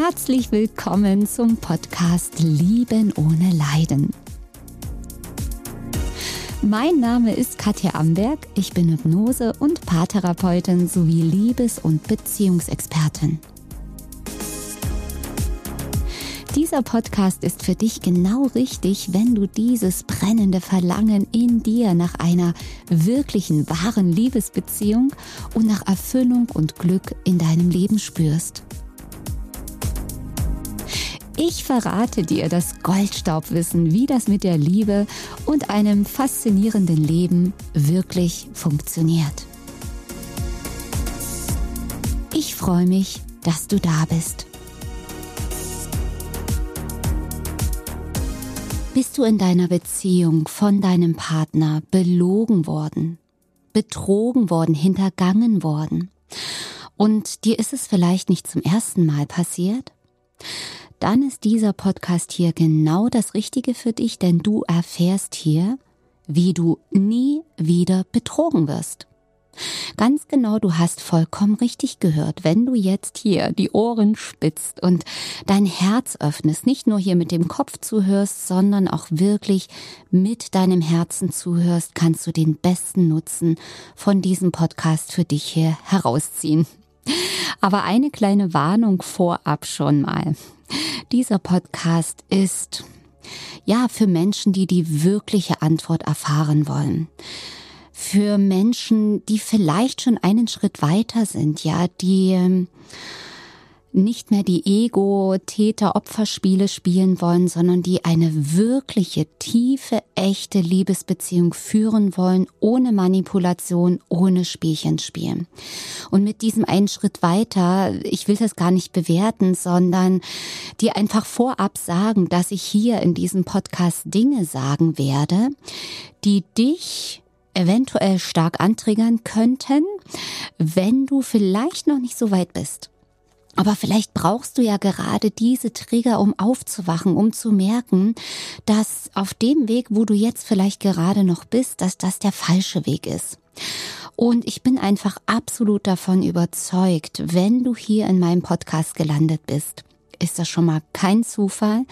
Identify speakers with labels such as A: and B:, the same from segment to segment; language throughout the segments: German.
A: herzlich willkommen zum Podcast Lieben ohne Leiden. Mein Name ist Katja Amberg, ich bin Hypnose- und Paartherapeutin sowie Liebes- und Beziehungsexpertin. Dieser Podcast ist für dich genau richtig, wenn du dieses brennende Verlangen in dir nach einer wirklichen, wahren Liebesbeziehung und nach Erfüllung und Glück in deinem Leben spürst. Ich verrate dir das Goldstaubwissen, wie das mit der Liebe und einem faszinierenden Leben wirklich funktioniert. Ich freue mich, dass du da bist. Bist du in deiner Beziehung von deinem Partner belogen worden, betrogen worden, hintergangen worden? Und dir ist es vielleicht nicht zum ersten Mal passiert? Dann ist dieser Podcast hier genau das Richtige für dich, denn du erfährst hier, wie du nie wieder betrogen wirst. Ganz genau, du hast vollkommen richtig gehört, wenn du jetzt hier die Ohren spitzt und dein Herz öffnest, nicht nur hier mit dem Kopf zuhörst, sondern auch wirklich mit deinem Herzen zuhörst, kannst du den besten Nutzen von diesem Podcast für dich hier herausziehen. Aber eine kleine Warnung vorab schon mal. Dieser Podcast ist ja für Menschen, die die wirkliche Antwort erfahren wollen. Für Menschen, die vielleicht schon einen Schritt weiter sind, ja, die nicht mehr die Ego-Täter-Opferspiele spielen wollen, sondern die eine wirkliche, tiefe, echte Liebesbeziehung führen wollen, ohne Manipulation, ohne Spielchen spielen. Und mit diesem einen Schritt weiter, ich will das gar nicht bewerten, sondern die einfach vorab sagen, dass ich hier in diesem Podcast Dinge sagen werde, die dich eventuell stark antriggern könnten, wenn du vielleicht noch nicht so weit bist. Aber vielleicht brauchst du ja gerade diese Trigger, um aufzuwachen, um zu merken, dass auf dem Weg, wo du jetzt vielleicht gerade noch bist, dass das der falsche Weg ist. Und ich bin einfach absolut davon überzeugt, wenn du hier in meinem Podcast gelandet bist, ist das schon mal kein Zufall,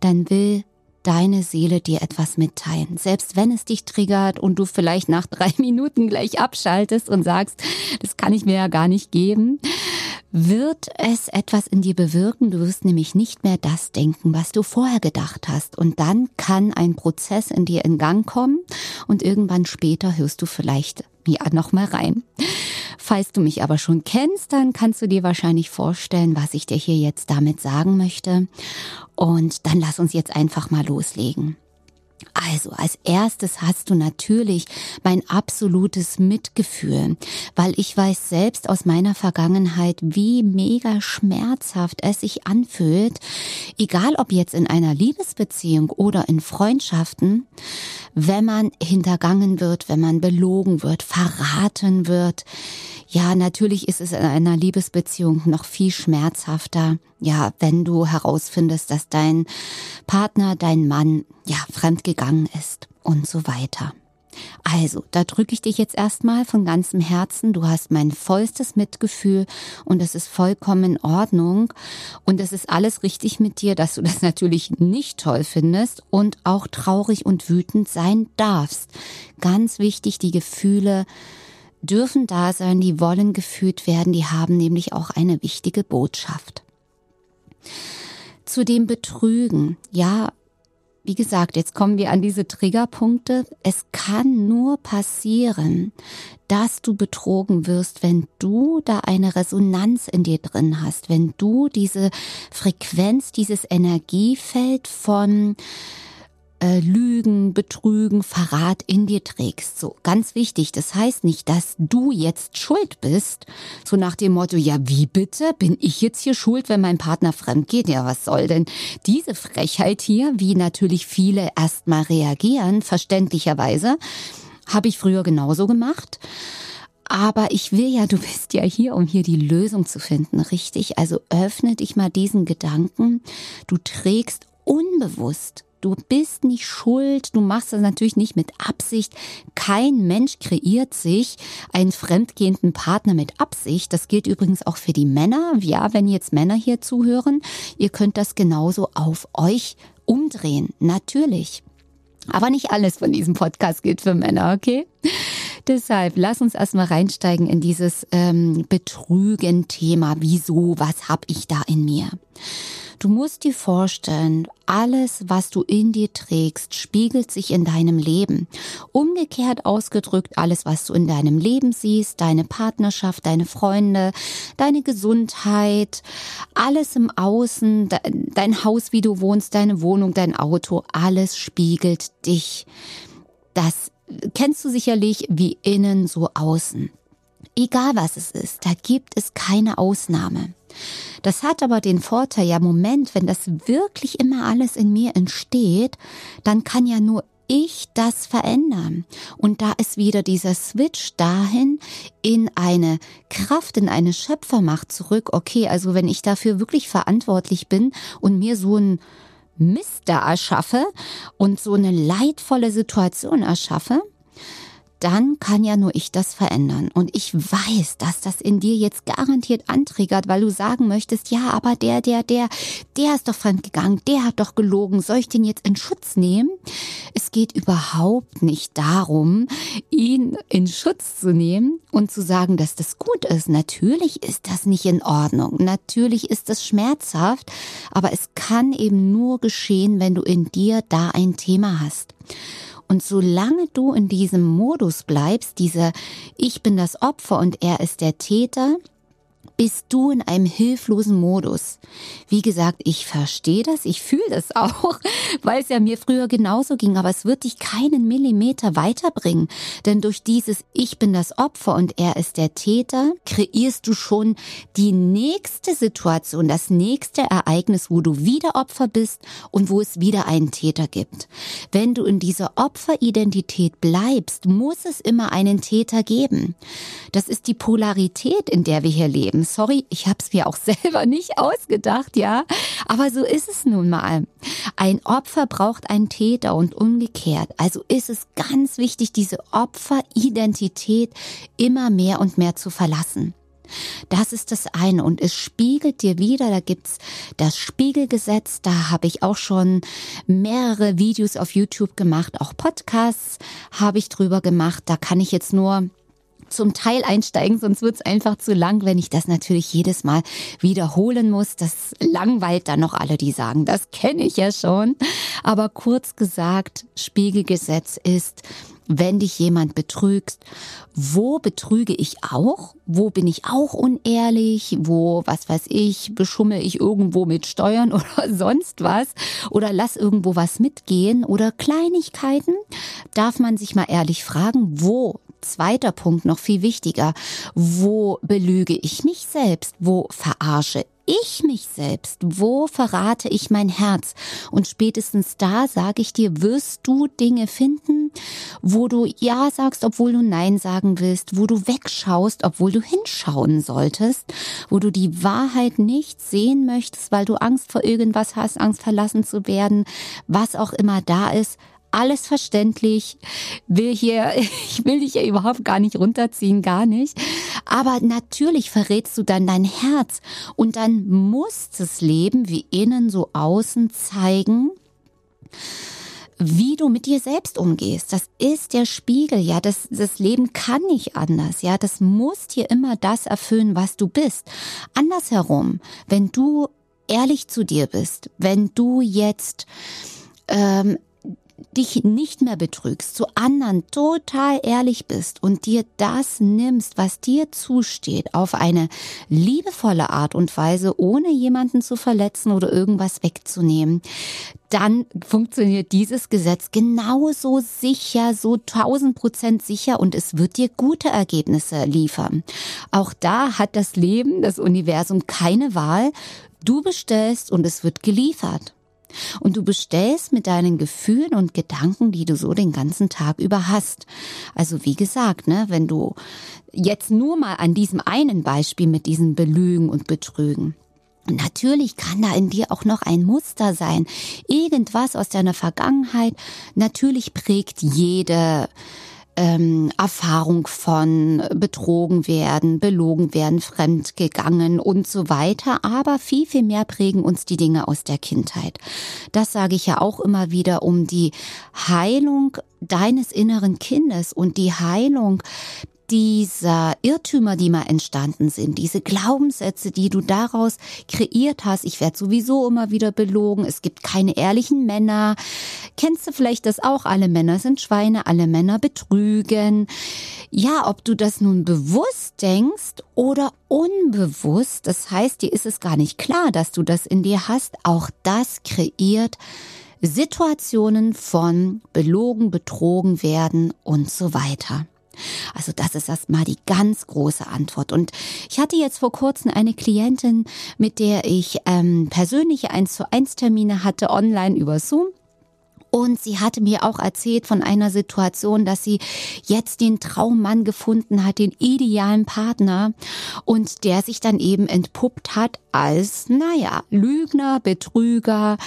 A: dann will deine Seele dir etwas mitteilen. Selbst wenn es dich triggert und du vielleicht nach drei Minuten gleich abschaltest und sagst, das kann ich mir ja gar nicht geben, wird es etwas in dir bewirken. Du wirst nämlich nicht mehr das denken, was du vorher gedacht hast. Und dann kann ein Prozess in dir in Gang kommen und irgendwann später hörst du vielleicht ja noch mal rein. Falls du mich aber schon kennst, dann kannst du dir wahrscheinlich vorstellen, was ich dir hier jetzt damit sagen möchte. Und dann lass uns jetzt einfach mal loslegen. Also als erstes hast du natürlich mein absolutes Mitgefühl, weil ich weiß selbst aus meiner Vergangenheit, wie mega schmerzhaft es sich anfühlt, egal ob jetzt in einer Liebesbeziehung oder in Freundschaften, wenn man hintergangen wird, wenn man belogen wird, verraten wird, ja, natürlich ist es in einer Liebesbeziehung noch viel schmerzhafter, ja, wenn du herausfindest, dass dein Partner, dein Mann, ja, fremdgegangen ist und so weiter. Also, da drücke ich dich jetzt erstmal von ganzem Herzen. Du hast mein vollstes Mitgefühl und es ist vollkommen in Ordnung. Und es ist alles richtig mit dir, dass du das natürlich nicht toll findest und auch traurig und wütend sein darfst. Ganz wichtig, die Gefühle dürfen da sein, die wollen gefühlt werden, die haben nämlich auch eine wichtige Botschaft. Zu dem Betrügen, ja, wie gesagt, jetzt kommen wir an diese Triggerpunkte. Es kann nur passieren, dass du betrogen wirst, wenn du da eine Resonanz in dir drin hast, wenn du diese Frequenz, dieses Energiefeld von äh, Lügen, Betrügen, Verrat in dir trägst. So ganz wichtig. Das heißt nicht, dass du jetzt schuld bist. So nach dem Motto, ja wie bitte? Bin ich jetzt hier schuld, wenn mein Partner fremd geht? Ja, was soll denn diese Frechheit hier? Wie natürlich viele erstmal reagieren, verständlicherweise. Habe ich früher genauso gemacht. Aber ich will ja, du bist ja hier, um hier die Lösung zu finden, richtig? Also öffne dich mal diesen Gedanken. Du trägst unbewusst Du bist nicht schuld. Du machst das natürlich nicht mit Absicht. Kein Mensch kreiert sich einen fremdgehenden Partner mit Absicht. Das gilt übrigens auch für die Männer. Ja, wenn jetzt Männer hier zuhören, ihr könnt das genauso auf euch umdrehen. Natürlich. Aber nicht alles von diesem Podcast gilt für Männer, okay? Deshalb lass uns erstmal reinsteigen in dieses ähm, Betrügen-Thema. Wieso? Was hab ich da in mir? Du musst dir vorstellen, alles, was du in dir trägst, spiegelt sich in deinem Leben. Umgekehrt ausgedrückt, alles, was du in deinem Leben siehst, deine Partnerschaft, deine Freunde, deine Gesundheit, alles im Außen, dein Haus, wie du wohnst, deine Wohnung, dein Auto, alles spiegelt dich. Das kennst du sicherlich wie innen so außen. Egal was es ist, da gibt es keine Ausnahme. Das hat aber den Vorteil, ja Moment, wenn das wirklich immer alles in mir entsteht, dann kann ja nur ich das verändern. Und da ist wieder dieser Switch dahin in eine Kraft, in eine Schöpfermacht zurück. Okay, also wenn ich dafür wirklich verantwortlich bin und mir so ein Mist da erschaffe und so eine leidvolle Situation erschaffe, dann kann ja nur ich das verändern. Und ich weiß, dass das in dir jetzt garantiert antriggert, weil du sagen möchtest, ja, aber der, der, der, der ist doch fremdgegangen, der hat doch gelogen, soll ich den jetzt in Schutz nehmen? Es geht überhaupt nicht darum, ihn in Schutz zu nehmen und zu sagen, dass das gut ist. Natürlich ist das nicht in Ordnung. Natürlich ist das schmerzhaft, aber es kann eben nur geschehen, wenn du in dir da ein Thema hast. Und solange du in diesem Modus bleibst, dieser Ich bin das Opfer und er ist der Täter, bist du in einem hilflosen Modus. Wie gesagt, ich verstehe das, ich fühle das auch, weil es ja mir früher genauso ging, aber es wird dich keinen Millimeter weiterbringen. Denn durch dieses Ich bin das Opfer und er ist der Täter, kreierst du schon die nächste Situation, das nächste Ereignis, wo du wieder Opfer bist und wo es wieder einen Täter gibt. Wenn du in dieser Opferidentität bleibst, muss es immer einen Täter geben. Das ist die Polarität, in der wir hier leben sorry, ich habe es mir auch selber nicht ausgedacht, ja, aber so ist es nun mal. Ein Opfer braucht einen Täter und umgekehrt. Also ist es ganz wichtig, diese Opferidentität immer mehr und mehr zu verlassen. Das ist das eine und es spiegelt dir wieder, da gibt's das Spiegelgesetz, da habe ich auch schon mehrere Videos auf YouTube gemacht, auch Podcasts habe ich drüber gemacht, da kann ich jetzt nur zum Teil einsteigen, sonst wird es einfach zu lang, wenn ich das natürlich jedes Mal wiederholen muss. Das langweilt dann noch alle, die sagen, das kenne ich ja schon. Aber kurz gesagt, Spiegelgesetz ist, wenn dich jemand betrügst, wo betrüge ich auch? Wo bin ich auch unehrlich? Wo, was weiß ich, beschummel ich irgendwo mit Steuern oder sonst was? Oder lass irgendwo was mitgehen? Oder Kleinigkeiten? Darf man sich mal ehrlich fragen, wo zweiter Punkt noch viel wichtiger. Wo belüge ich mich selbst? Wo verarsche ich mich selbst? Wo verrate ich mein Herz? Und spätestens da, sage ich dir, wirst du Dinge finden, wo du Ja sagst, obwohl du Nein sagen willst, wo du wegschaust, obwohl du hinschauen solltest, wo du die Wahrheit nicht sehen möchtest, weil du Angst vor irgendwas hast, Angst verlassen zu werden, was auch immer da ist alles verständlich, will hier, ich will dich ja überhaupt gar nicht runterziehen, gar nicht. Aber natürlich verrätst du dann dein Herz und dann muss das Leben wie innen so außen zeigen, wie du mit dir selbst umgehst. Das ist der Spiegel, ja. Das, das Leben kann nicht anders, ja. Das muss dir immer das erfüllen, was du bist. Andersherum, wenn du ehrlich zu dir bist, wenn du jetzt ähm, dich nicht mehr betrügst, zu anderen total ehrlich bist und dir das nimmst, was dir zusteht, auf eine liebevolle Art und Weise, ohne jemanden zu verletzen oder irgendwas wegzunehmen, dann funktioniert dieses Gesetz genauso sicher, so tausend Prozent sicher und es wird dir gute Ergebnisse liefern. Auch da hat das Leben, das Universum keine Wahl. Du bestellst und es wird geliefert. Und du bestellst mit deinen Gefühlen und Gedanken, die du so den ganzen Tag über hast. Also wie gesagt, ne, wenn du jetzt nur mal an diesem einen Beispiel mit diesen Belügen und Betrügen. Natürlich kann da in dir auch noch ein Muster sein. Irgendwas aus deiner Vergangenheit. Natürlich prägt jede ähm, Erfahrung von betrogen werden, belogen werden, fremdgegangen und so weiter. Aber viel, viel mehr prägen uns die Dinge aus der Kindheit. Das sage ich ja auch immer wieder, um die Heilung deines inneren Kindes und die Heilung dieser Irrtümer, die mal entstanden sind, diese Glaubenssätze, die du daraus kreiert hast, ich werde sowieso immer wieder belogen, es gibt keine ehrlichen Männer. Kennst du vielleicht das auch? Alle Männer sind Schweine, alle Männer betrügen. Ja, ob du das nun bewusst denkst oder unbewusst, das heißt, dir ist es gar nicht klar, dass du das in dir hast, auch das kreiert Situationen von belogen, betrogen werden und so weiter. Also das ist erstmal die ganz große Antwort. Und ich hatte jetzt vor kurzem eine Klientin, mit der ich ähm, persönliche 1 zu 1 Termine hatte, online über Zoom. Und sie hatte mir auch erzählt von einer Situation, dass sie jetzt den Traummann gefunden hat, den idealen Partner und der sich dann eben entpuppt hat als, naja, Lügner, Betrüger,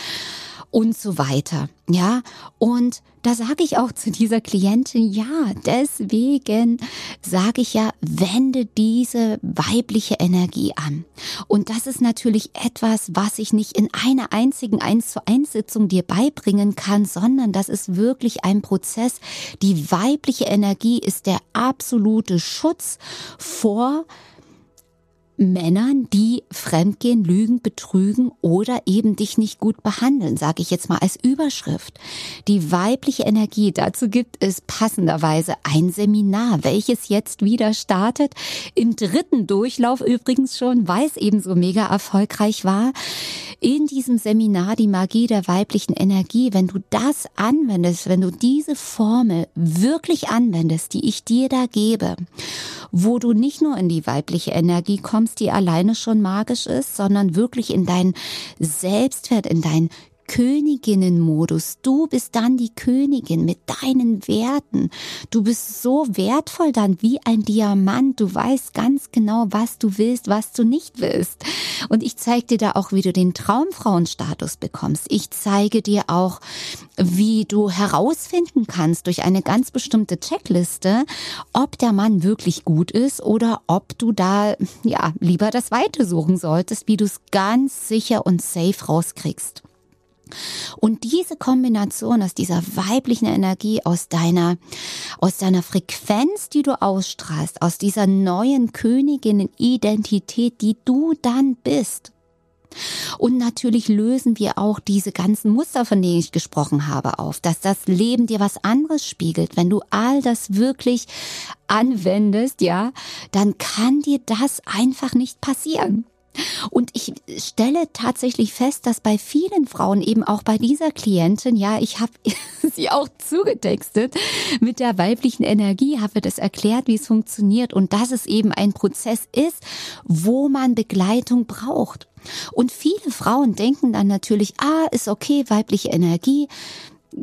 A: und so weiter. Ja, und da sage ich auch zu dieser Klientin, ja, deswegen sage ich ja, wende diese weibliche Energie an. Und das ist natürlich etwas, was ich nicht in einer einzigen 1 zu 1 Sitzung dir beibringen kann, sondern das ist wirklich ein Prozess. Die weibliche Energie ist der absolute Schutz vor Männern, die fremdgehen, lügen, betrügen oder eben dich nicht gut behandeln, sage ich jetzt mal als Überschrift. Die weibliche Energie, dazu gibt es passenderweise ein Seminar, welches jetzt wieder startet, im dritten Durchlauf übrigens schon, weil es eben so mega erfolgreich war. In diesem Seminar die Magie der weiblichen Energie, wenn du das anwendest, wenn du diese Formel wirklich anwendest, die ich dir da gebe, wo du nicht nur in die weibliche Energie kommst, die alleine schon magisch ist, sondern wirklich in deinen Selbstwert, in dein Königinnenmodus. Du bist dann die Königin mit deinen Werten. Du bist so wertvoll dann wie ein Diamant. Du weißt ganz genau, was du willst, was du nicht willst. Und ich zeige dir da auch, wie du den Traumfrauenstatus bekommst. Ich zeige dir auch, wie du herausfinden kannst durch eine ganz bestimmte Checkliste, ob der Mann wirklich gut ist oder ob du da, ja, lieber das Weite suchen solltest, wie du es ganz sicher und safe rauskriegst. Und diese Kombination aus dieser weiblichen Energie, aus deiner, aus deiner Frequenz, die du ausstrahlst, aus dieser neuen Königinnen-Identität, die du dann bist. Und natürlich lösen wir auch diese ganzen Muster, von denen ich gesprochen habe, auf, dass das Leben dir was anderes spiegelt. Wenn du all das wirklich anwendest, ja, dann kann dir das einfach nicht passieren. Und ich stelle tatsächlich fest, dass bei vielen Frauen, eben auch bei dieser Klientin, ja, ich habe sie auch zugetextet mit der weiblichen Energie, habe das erklärt, wie es funktioniert und dass es eben ein Prozess ist, wo man Begleitung braucht. Und viele Frauen denken dann natürlich, ah, ist okay, weibliche Energie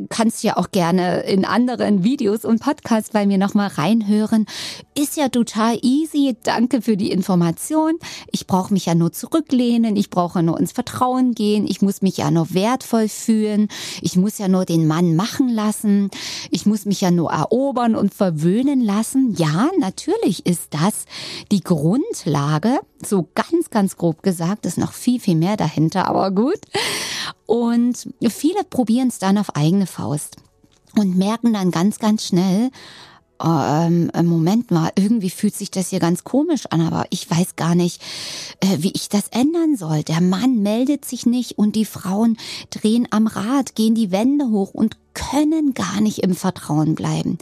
A: kannst ja auch gerne in anderen Videos und Podcasts bei mir nochmal reinhören. Ist ja total easy. Danke für die Information. Ich brauche mich ja nur zurücklehnen. Ich brauche nur ins Vertrauen gehen. Ich muss mich ja nur wertvoll fühlen. Ich muss ja nur den Mann machen lassen. Ich muss mich ja nur erobern und verwöhnen lassen. Ja, natürlich ist das die Grundlage. So ganz, ganz grob gesagt ist noch viel, viel mehr dahinter. Aber gut. Und viele probieren es dann auf eigene Faust und merken dann ganz, ganz schnell, ähm, Moment mal, irgendwie fühlt sich das hier ganz komisch an, aber ich weiß gar nicht, äh, wie ich das ändern soll. Der Mann meldet sich nicht und die Frauen drehen am Rad, gehen die Wände hoch und können gar nicht im Vertrauen bleiben,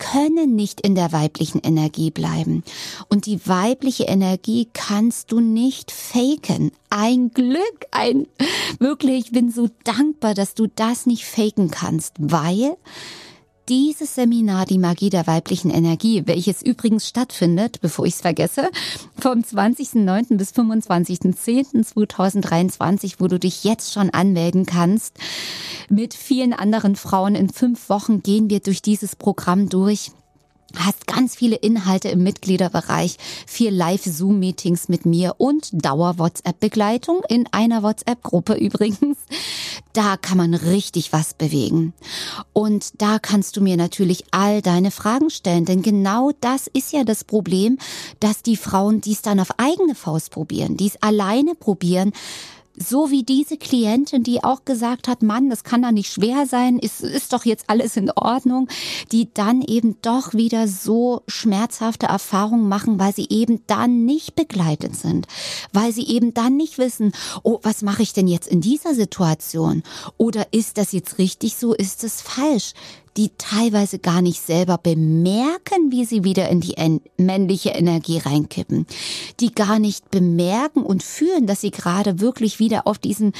A: können nicht in der weiblichen Energie bleiben. Und die weibliche Energie kannst du nicht faken. Ein Glück, ein wirklich, ich bin so dankbar, dass du das nicht faken kannst, weil dieses Seminar Die Magie der weiblichen Energie, welches übrigens stattfindet, bevor ich es vergesse, vom 20.09. bis 25.10.2023, wo du dich jetzt schon anmelden kannst. Mit vielen anderen Frauen in fünf Wochen gehen wir durch dieses Programm durch. hast ganz viele Inhalte im Mitgliederbereich, vier Live-Zoom-Meetings mit mir und Dauer-WhatsApp-Begleitung in einer WhatsApp-Gruppe übrigens. Da kann man richtig was bewegen. Und da kannst du mir natürlich all deine Fragen stellen, denn genau das ist ja das Problem, dass die Frauen dies dann auf eigene Faust probieren, dies alleine probieren, so wie diese Klientin, die auch gesagt hat, Mann, das kann da nicht schwer sein, ist, ist doch jetzt alles in Ordnung, die dann eben doch wieder so schmerzhafte Erfahrungen machen, weil sie eben dann nicht begleitet sind, weil sie eben dann nicht wissen, oh, was mache ich denn jetzt in dieser Situation? Oder ist das jetzt richtig so, ist es falsch? Die teilweise gar nicht selber bemerken, wie sie wieder in die männliche Energie reinkippen, die gar nicht bemerken und fühlen, dass sie gerade wirklich wieder auf diesen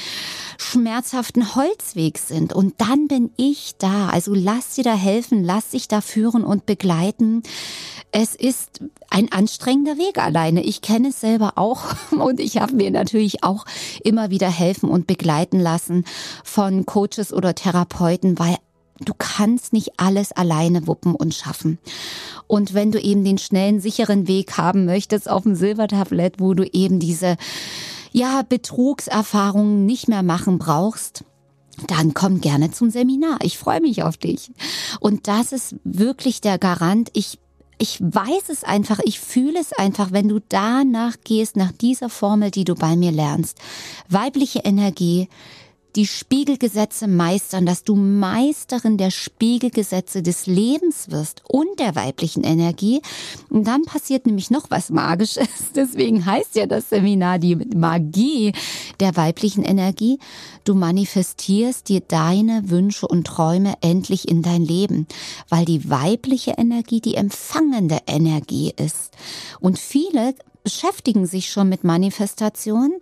A: schmerzhaften Holzweg sind. Und dann bin ich da. Also lass sie da helfen, lass sich da führen und begleiten. Es ist ein anstrengender Weg alleine. Ich kenne es selber auch und ich habe mir natürlich auch immer wieder helfen und begleiten lassen von Coaches oder Therapeuten, weil du kannst nicht alles alleine wuppen und schaffen. Und wenn du eben den schnellen, sicheren Weg haben möchtest auf dem Silbertablett, wo du eben diese, ja, Betrugserfahrungen nicht mehr machen brauchst, dann komm gerne zum Seminar. Ich freue mich auf dich. Und das ist wirklich der Garant. Ich ich weiß es einfach, ich fühle es einfach, wenn du danach gehst, nach dieser Formel, die du bei mir lernst. Weibliche Energie, die Spiegelgesetze meistern, dass du Meisterin der Spiegelgesetze des Lebens wirst und der weiblichen Energie. Und dann passiert nämlich noch was Magisches. Deswegen heißt ja das Seminar die Magie der weiblichen Energie. Du manifestierst dir deine Wünsche und Träume endlich in dein Leben, weil die weibliche Energie die empfangende Energie ist. Und viele beschäftigen sich schon mit Manifestation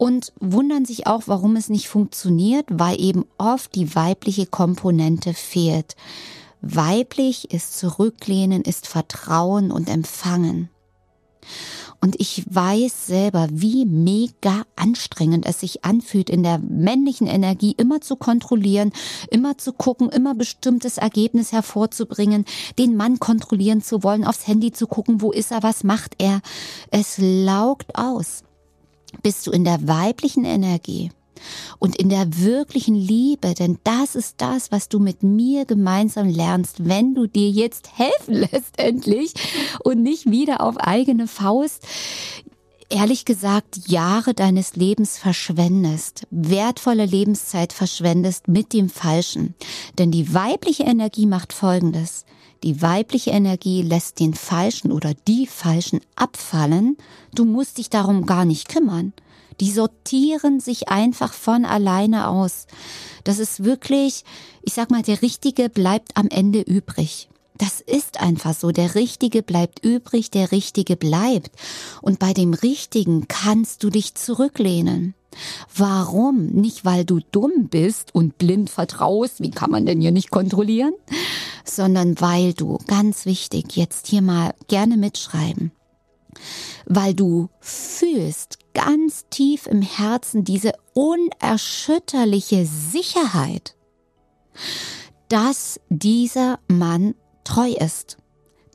A: und wundern sich auch, warum es nicht funktioniert, weil eben oft die weibliche Komponente fehlt. Weiblich ist Zurücklehnen, ist Vertrauen und Empfangen. Und ich weiß selber, wie mega anstrengend es sich anfühlt, in der männlichen Energie immer zu kontrollieren, immer zu gucken, immer bestimmtes Ergebnis hervorzubringen, den Mann kontrollieren zu wollen, aufs Handy zu gucken, wo ist er, was macht er. Es laugt aus bist du in der weiblichen Energie und in der wirklichen Liebe, denn das ist das, was du mit mir gemeinsam lernst, wenn du dir jetzt helfen lässt endlich und nicht wieder auf eigene Faust ehrlich gesagt Jahre deines Lebens verschwendest, wertvolle Lebenszeit verschwendest mit dem Falschen. Denn die weibliche Energie macht Folgendes. Die weibliche Energie lässt den Falschen oder die Falschen abfallen. Du musst dich darum gar nicht kümmern. Die sortieren sich einfach von alleine aus. Das ist wirklich, ich sag mal, der Richtige bleibt am Ende übrig. Das ist einfach so. Der Richtige bleibt übrig, der Richtige bleibt. Und bei dem Richtigen kannst du dich zurücklehnen. Warum? Nicht, weil du dumm bist und blind vertraust, wie kann man denn hier nicht kontrollieren, sondern weil du, ganz wichtig, jetzt hier mal gerne mitschreiben, weil du fühlst ganz tief im Herzen diese unerschütterliche Sicherheit, dass dieser Mann treu ist.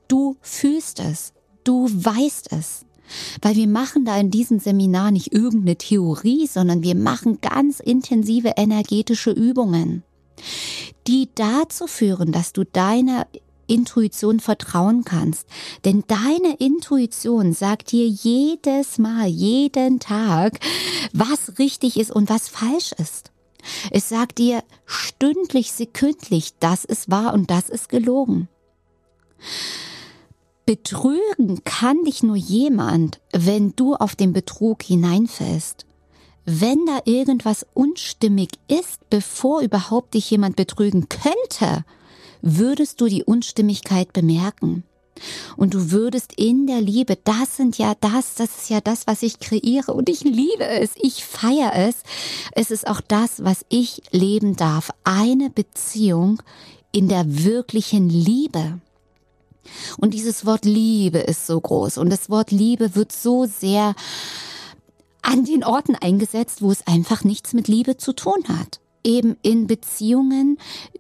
A: Du fühlst es, du weißt es. Weil wir machen da in diesem Seminar nicht irgendeine Theorie, sondern wir machen ganz intensive energetische Übungen, die dazu führen, dass du deiner Intuition vertrauen kannst. Denn deine Intuition sagt dir jedes Mal, jeden Tag, was richtig ist und was falsch ist. Es sagt dir stündlich, sekündlich, das ist wahr und das ist gelogen. Betrügen kann dich nur jemand, wenn du auf den Betrug hineinfällst. Wenn da irgendwas unstimmig ist, bevor überhaupt dich jemand betrügen könnte, würdest du die Unstimmigkeit bemerken. Und du würdest in der Liebe, das sind ja das, das ist ja das, was ich kreiere und ich liebe es, ich feiere es. Es ist auch das, was ich leben darf. Eine Beziehung in der wirklichen Liebe. Und dieses Wort Liebe ist so groß und das Wort Liebe wird so sehr an den Orten eingesetzt, wo es einfach nichts mit Liebe zu tun hat. eben in Beziehungen,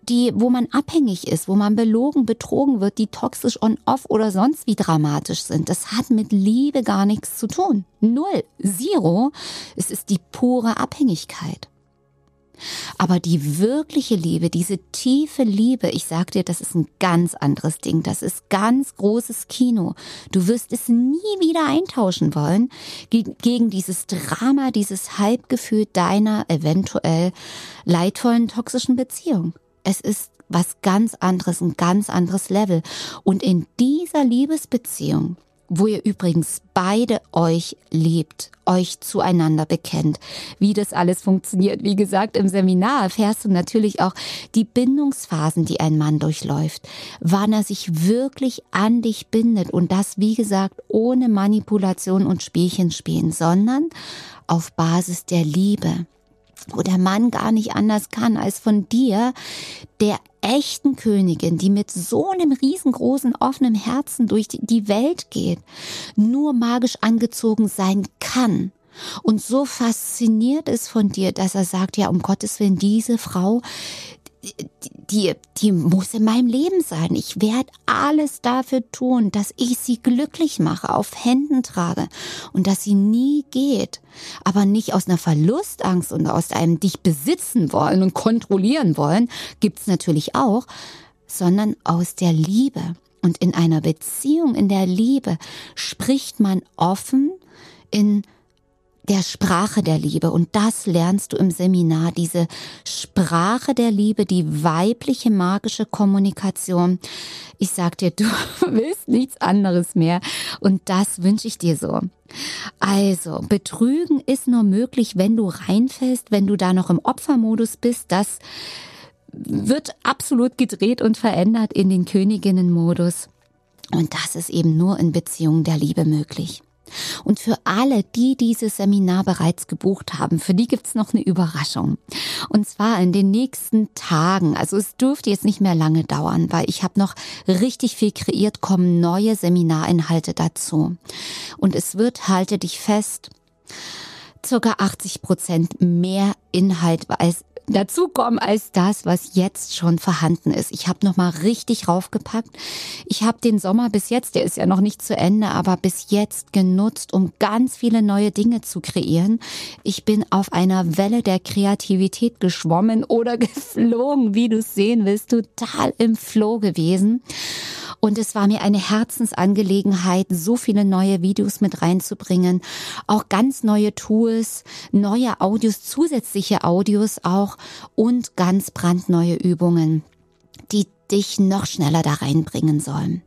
A: die, wo man abhängig ist, wo man belogen, betrogen wird, die toxisch on-off oder sonst wie dramatisch sind. Das hat mit Liebe gar nichts zu tun. Null. Zero. Es ist die pure Abhängigkeit. Aber die wirkliche Liebe, diese tiefe Liebe, ich sag dir, das ist ein ganz anderes Ding. Das ist ganz großes Kino. Du wirst es nie wieder eintauschen wollen gegen dieses Drama, dieses Halbgefühl deiner eventuell leidvollen toxischen Beziehung. Es ist was ganz anderes, ein ganz anderes Level. Und in dieser Liebesbeziehung wo ihr übrigens beide euch liebt, euch zueinander bekennt. Wie das alles funktioniert, wie gesagt, im Seminar erfährst du natürlich auch die Bindungsphasen, die ein Mann durchläuft, wann er sich wirklich an dich bindet und das, wie gesagt, ohne Manipulation und Spielchen spielen, sondern auf Basis der Liebe wo der Mann gar nicht anders kann, als von dir, der echten Königin, die mit so einem riesengroßen offenen Herzen durch die Welt geht, nur magisch angezogen sein kann. Und so fasziniert ist von dir, dass er sagt, ja, um Gottes Willen, diese Frau, die, die muss in meinem Leben sein. Ich werde alles dafür tun, dass ich sie glücklich mache, auf Händen trage und dass sie nie geht. Aber nicht aus einer Verlustangst und aus einem dich besitzen wollen und kontrollieren wollen, gibt's natürlich auch, sondern aus der Liebe. Und in einer Beziehung, in der Liebe spricht man offen in der Sprache der Liebe. Und das lernst du im Seminar, diese Sprache der Liebe, die weibliche magische Kommunikation. Ich sag dir, du willst nichts anderes mehr. Und das wünsche ich dir so. Also, betrügen ist nur möglich, wenn du reinfällst, wenn du da noch im Opfermodus bist. Das wird absolut gedreht und verändert in den Königinnenmodus. Und das ist eben nur in Beziehungen der Liebe möglich. Und für alle, die dieses Seminar bereits gebucht haben, für die gibt's noch eine Überraschung. Und zwar in den nächsten Tagen. Also es dürfte jetzt nicht mehr lange dauern, weil ich habe noch richtig viel kreiert, kommen neue Seminarinhalte dazu. Und es wird, halte dich fest, circa 80 Prozent mehr Inhalt als dazukommen als das, was jetzt schon vorhanden ist. Ich habe noch mal richtig raufgepackt. Ich habe den Sommer bis jetzt, der ist ja noch nicht zu Ende, aber bis jetzt genutzt, um ganz viele neue Dinge zu kreieren. Ich bin auf einer Welle der Kreativität geschwommen oder geflogen, wie du sehen willst, total im Flow gewesen. Und es war mir eine Herzensangelegenheit, so viele neue Videos mit reinzubringen, auch ganz neue Tools, neue Audios, zusätzliche Audios auch und ganz brandneue Übungen, die dich noch schneller da reinbringen sollen.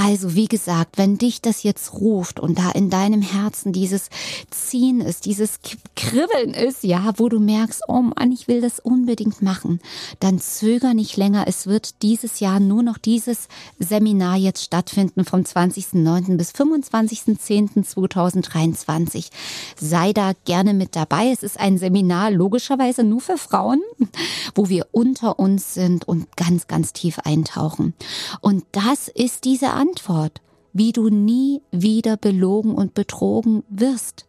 A: Also wie gesagt, wenn dich das jetzt ruft und da in deinem Herzen dieses Ziehen ist, dieses Kribbeln ist, ja, wo du merkst, oh Mann, ich will das unbedingt machen, dann zöger nicht länger. Es wird dieses Jahr nur noch dieses Seminar jetzt stattfinden vom 20.09. bis 25.10.2023. Sei da gerne mit dabei. Es ist ein Seminar logischerweise nur für Frauen, wo wir unter uns sind und ganz, ganz tief eintauchen. Und das ist diese. Antwort, wie du nie wieder belogen und betrogen wirst,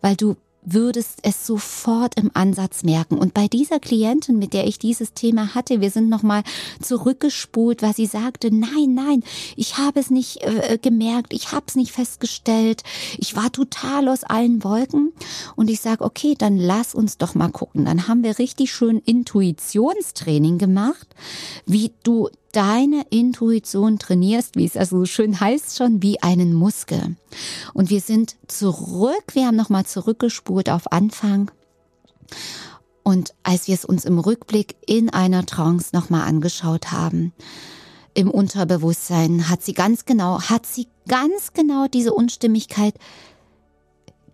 A: weil du würdest es sofort im Ansatz merken. Und bei dieser Klientin, mit der ich dieses Thema hatte, wir sind nochmal zurückgespult, weil sie sagte, nein, nein, ich habe es nicht äh, gemerkt, ich habe es nicht festgestellt, ich war total aus allen Wolken. Und ich sage, okay, dann lass uns doch mal gucken. Dann haben wir richtig schön Intuitionstraining gemacht, wie du deine Intuition trainierst, wie es also schön heißt schon, wie einen Muskel. Und wir sind zurück, wir haben nochmal zurückgespult auf Anfang. Und als wir es uns im Rückblick in einer Trance nochmal angeschaut haben, im Unterbewusstsein hat sie ganz genau, hat sie ganz genau diese Unstimmigkeit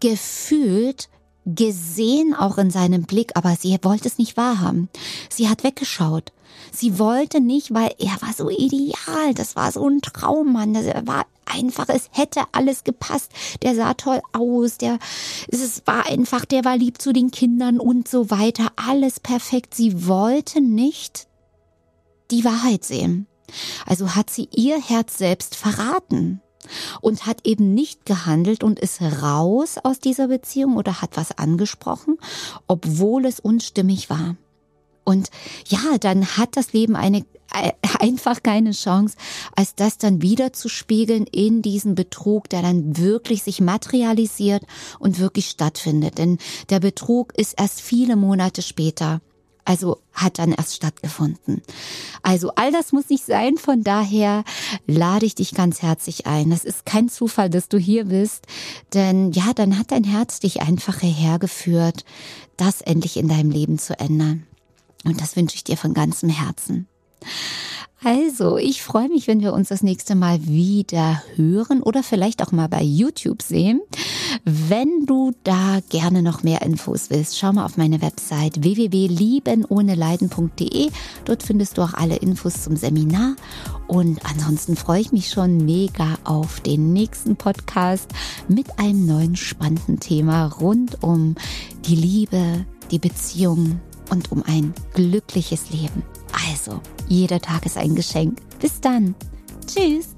A: gefühlt, gesehen auch in seinem Blick, aber sie wollte es nicht wahrhaben. Sie hat weggeschaut. Sie wollte nicht, weil er war so ideal. Das war so ein Traummann. Das war einfach, es hätte alles gepasst. Der sah toll aus. Der, es war einfach, der war lieb zu den Kindern und so weiter. Alles perfekt. Sie wollte nicht die Wahrheit sehen. Also hat sie ihr Herz selbst verraten. und hat eben nicht gehandelt und ist raus aus dieser Beziehung oder hat was angesprochen, obwohl es unstimmig war. Und ja, dann hat das Leben eine äh, einfach keine Chance, als das dann wieder zu spiegeln in diesen Betrug, der dann wirklich sich materialisiert und wirklich stattfindet. Denn der Betrug ist erst viele Monate später also hat dann erst stattgefunden. Also all das muss nicht sein, von daher lade ich dich ganz herzlich ein. Das ist kein Zufall, dass du hier bist, denn ja, dann hat dein Herz dich einfach hergeführt, das endlich in deinem Leben zu ändern. Und das wünsche ich dir von ganzem Herzen. Also, ich freue mich, wenn wir uns das nächste Mal wieder hören oder vielleicht auch mal bei YouTube sehen. Wenn du da gerne noch mehr Infos willst, schau mal auf meine Website www.liebenohneleiden.de. Dort findest du auch alle Infos zum Seminar. Und ansonsten freue ich mich schon mega auf den nächsten Podcast mit einem neuen spannenden Thema rund um die Liebe, die Beziehung und um ein glückliches Leben. Also, jeder Tag ist ein Geschenk. Bis dann. Tschüss.